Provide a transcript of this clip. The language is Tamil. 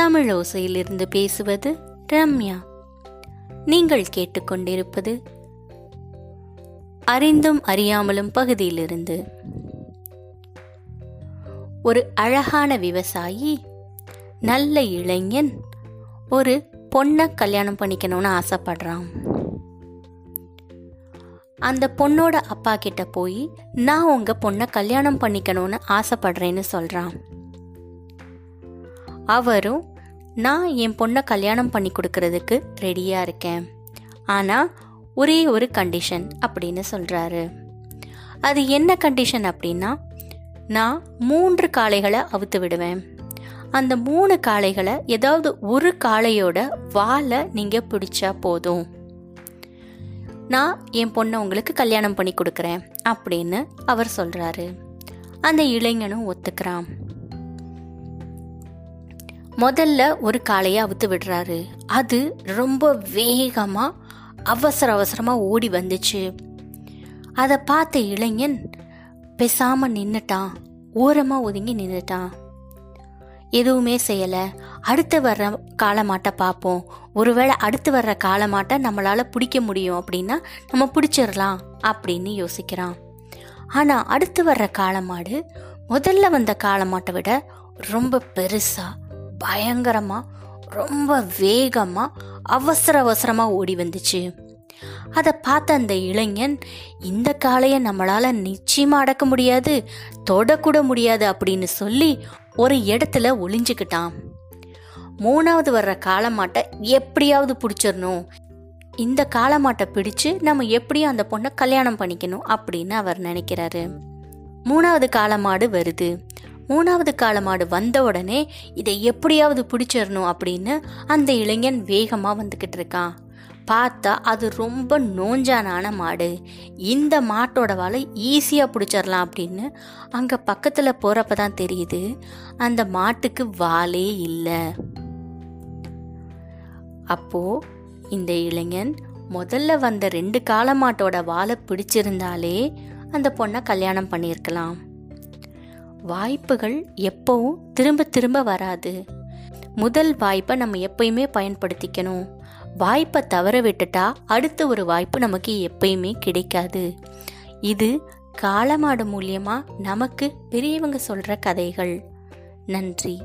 தமிழ் ஓசையிலிருந்து பேசுவது ரம்யா. நீங்கள் கேட்டுக்கொண்டிருப்பது அறிந்தும் அறியாமலும் பகுதியிலிருந்து. ஒரு அழகான விவசாயி நல்ல இளைஞன் ஒரு பொண்ணை கல்யாணம் பண்ணிக்கணும்னு ஆசைப்படுறான். அந்த பொண்ணோட அப்பா கிட்ட போய் நான் உங்க பொண்ணை கல்யாணம் பண்ணிக்கணும்னு ஆசைப்படுறேன்னு சொல்றான். அவரும் நான் என் பொண்ணை கல்யாணம் பண்ணி கொடுக்கறதுக்கு ரெடியாக இருக்கேன். ஆனால் ஒரே ஒரு கண்டிஷன் அப்படின்னு சொல்கிறாரு அது என்ன கண்டிஷன் அப்படின்னா நான் மூன்று காளைகளை அவுத்து விடுவேன். அந்த மூணு காளைகளை ஏதாவது ஒரு காளையோட வாழை நீங்கள் பிடிச்சா போதும். நான் என் பொண்ணை உங்களுக்கு கல்யாணம் பண்ணி கொடுக்குறேன் அப்படின்னு அவர் சொல்கிறாரு அந்த இளைஞனும் ஒத்துக்கிறான். முதல்ல ஒரு காளையை அவுத்து விடுறாரு. அது ரொம்ப வேகமா அவசர அவசரமா ஓடி வந்துச்சு. அதை பார்த்த இளைஞன் பேசாம நின்னுட்டான். ஓரமா ஒதுங்கி நின்றுட்டான் எதுவுமே செய்யல. அடுத்து வர்ற காலமாட்டை பார்ப்போம். ஒருவேளை அடுத்து வர்ற காலமாட்டை நம்மளால பிடிக்க முடியும் அப்படின்னா நம்ம பிடிச்சிடலாம் அப்படின்னு யோசிக்கிறான். ஆனா அடுத்து வர்ற காலமாடு முதல்ல வந்த காலமாட்டை விட ரொம்ப பெருசா பயங்கரமாக ரொம்ப வேகமாக அவசர அவசரமாக ஓடி வந்துச்சு. அதை பார்த்த அந்த இளைஞன் இந்த காளையை நம்மளால் நிச்சயமாக அடக்க முடியாது தொடக்கூட முடியாது அப்படின்னு சொல்லி ஒரு இடத்துல ஒளிஞ்சுக்கிட்டான். மூணாவது வர்ற காளமாட்டை எப்படியாவது பிடிச்சிடணும். இந்த காளமாட்டை பிடிச்சு நம்ம எப்படியும் அந்த பொண்ணை கல்யாணம் பண்ணிக்கணும் அப்படின்னு அவர் நினைக்கிறாரு. மூணாவது காளமாடு வருது. மூணாவது காலமாடு வந்த உடனே இதை எப்படியாவது பிடிச்சிடணும் அப்படின்னு அந்த இளைஞன் வேகமாக வந்துக்கிட்டு இருக்கான். பார்த்தா அது ரொம்ப நோஞ்சானான மாடு. இந்த மாட்டோட வலை ஈஸியாக பிடிச்சிடலாம் அப்படின்னு அங்கே பக்கத்தில் போகிறப்ப தான் தெரியுது அந்த மாட்டுக்கு வாலே இல்லை. அப்போது இந்த இளைஞன் முதல்ல வந்த ரெண்டு காலமாட்டோட வாழை பிடிச்சிருந்தாலே அந்த பொண்ணை கல்யாணம் பண்ணியிருக்கலாம். வாய்ப்புகள் எப்பவும் திரும்ப திரும்ப வராது. முதல் வாய்ப்பை நம்ம எப்பயுமே பயன்படுத்திக்கணும். வாய்ப்பை தவற விட்டுட்டா அடுத்த ஒரு வாய்ப்பு நமக்கு எப்பயுமே கிடைக்காது. இது காலமாடு மூலியமா நமக்கு பெரியவங்க சொல்ற கதைகள். நன்றி.